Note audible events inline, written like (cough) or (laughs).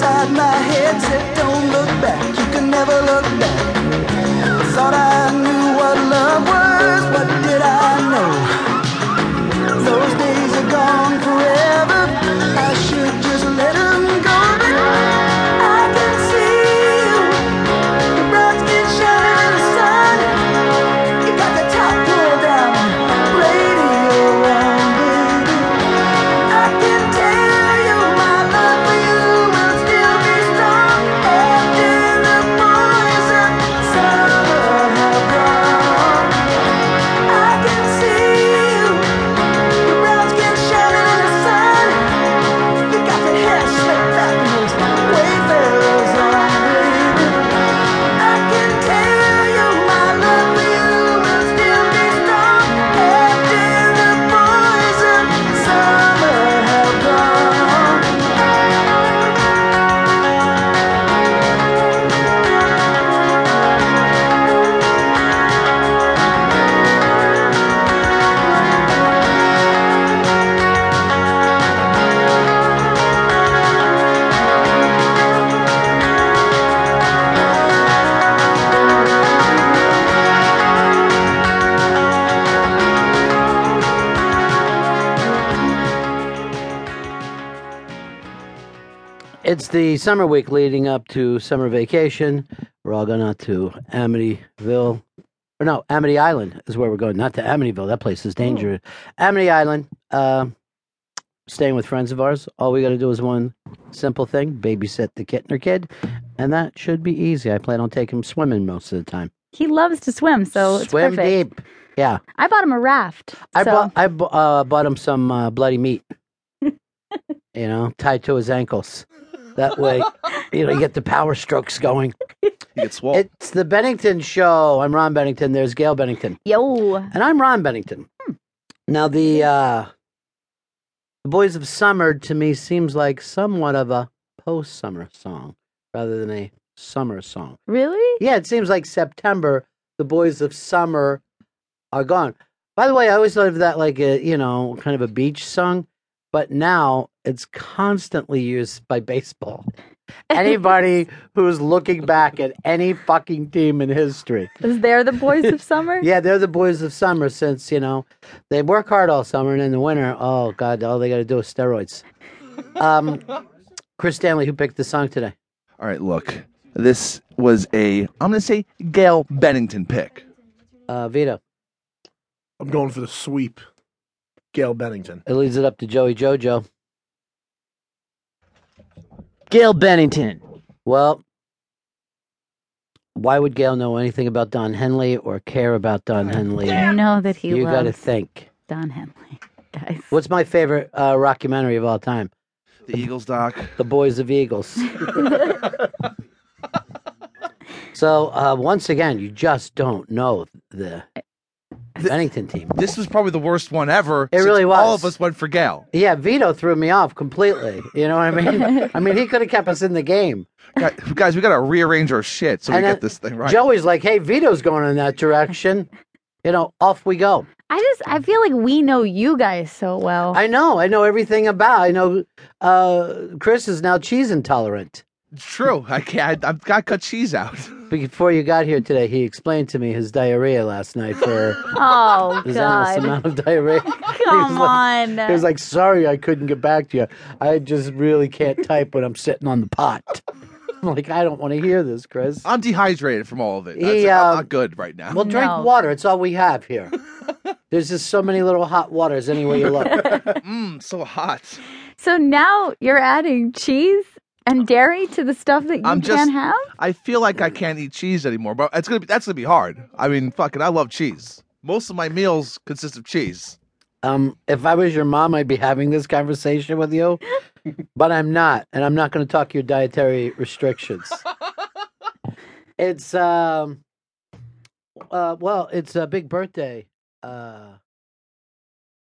inside my head It's the summer week leading up to summer vacation. We're all going out to Amityville. Or no, Amity Island is where we're going, not to Amityville. That place is dangerous. Amity Island, uh, staying with friends of ours. All we got to do is one simple thing babysit the kitten or kid, and that should be easy. I plan on taking him swimming most of the time. He loves to swim, so it's Swim perfect. deep. Yeah. I bought him a raft. I so bought I bu- uh, bought him some uh, bloody meat. (laughs) you know, tied to his ankles. That way, (laughs) you know, you get the power strokes going. You get swole. It's the Bennington Show. I'm Ron Bennington. There's Gail Bennington, yo, and I'm Ron Bennington. Now the uh, the Boys of Summer to me seems like somewhat of a post-summer song rather than a summer song. really? Yeah, it seems like September. The Boys of Summer are gone. By the way, I always thought of that like a you know kind of a beach song, but now it's constantly used by baseball. (laughs) Anybody who's looking back at any fucking team in history, Is there the boys of summer? (laughs) yeah, they're the Boys of Summer. Since you know they work hard all summer, and in the winter, oh god, all they got to do is steroids. Um, Chris Stanley, who picked the song today? All right, look. This was a, I'm going to say Gail Bennington pick. Uh, Vito. I'm going for the sweep. Gail Bennington. It leads it up to Joey Jojo. Gail Bennington. Well, why would Gail know anything about Don Henley or care about Don Henley? You know that he you got to loves think. Don Henley, (laughs) guys. What's my favorite uh, rockumentary of all time? The Eagles doc. The Boys of Eagles. (laughs) so uh, once again, you just don't know the Bennington team. This was probably the worst one ever. It since really All of us went for Gail. Yeah, Vito threw me off completely. You know what I mean? (laughs) I mean, he could have kept us in the game. Guys, guys, we got to rearrange our shit so we get this thing right. Joey's like, "Hey, Vito's going in that direction." You know, off we go. I just I feel like we know you guys so well. I know. I know everything about. I know. Uh, Chris is now cheese intolerant. It's true. I can't. I've got to cut cheese out. (laughs) Before you got here today, he explained to me his diarrhea last night for (laughs) oh his endless God! amount of diarrhea. (laughs) Come like- on. He was like, "Sorry, I couldn't get back to you. I just really can't type when I'm sitting on the pot." I'm like, I don't want to hear this, Chris. I'm dehydrated from all of it. He, That's- I'm um, not good right now. Well, drink No. water. It's all we have here. There's just so many little hot waters anywhere you look. Mmm, so hot. so now you're adding cheese and dairy to the stuff that you I'm just- can't have. I feel like I can't eat cheese anymore, but it's gonna be that's gonna be hard. I mean, fucking, I love cheese. Most of my meals consist of cheese. Um, if I was your mom, I'd be having this conversation with you, (laughs) but I'm not, and I'm not going to talk your dietary restrictions. (laughs) it's um, uh, well, it's a big birthday uh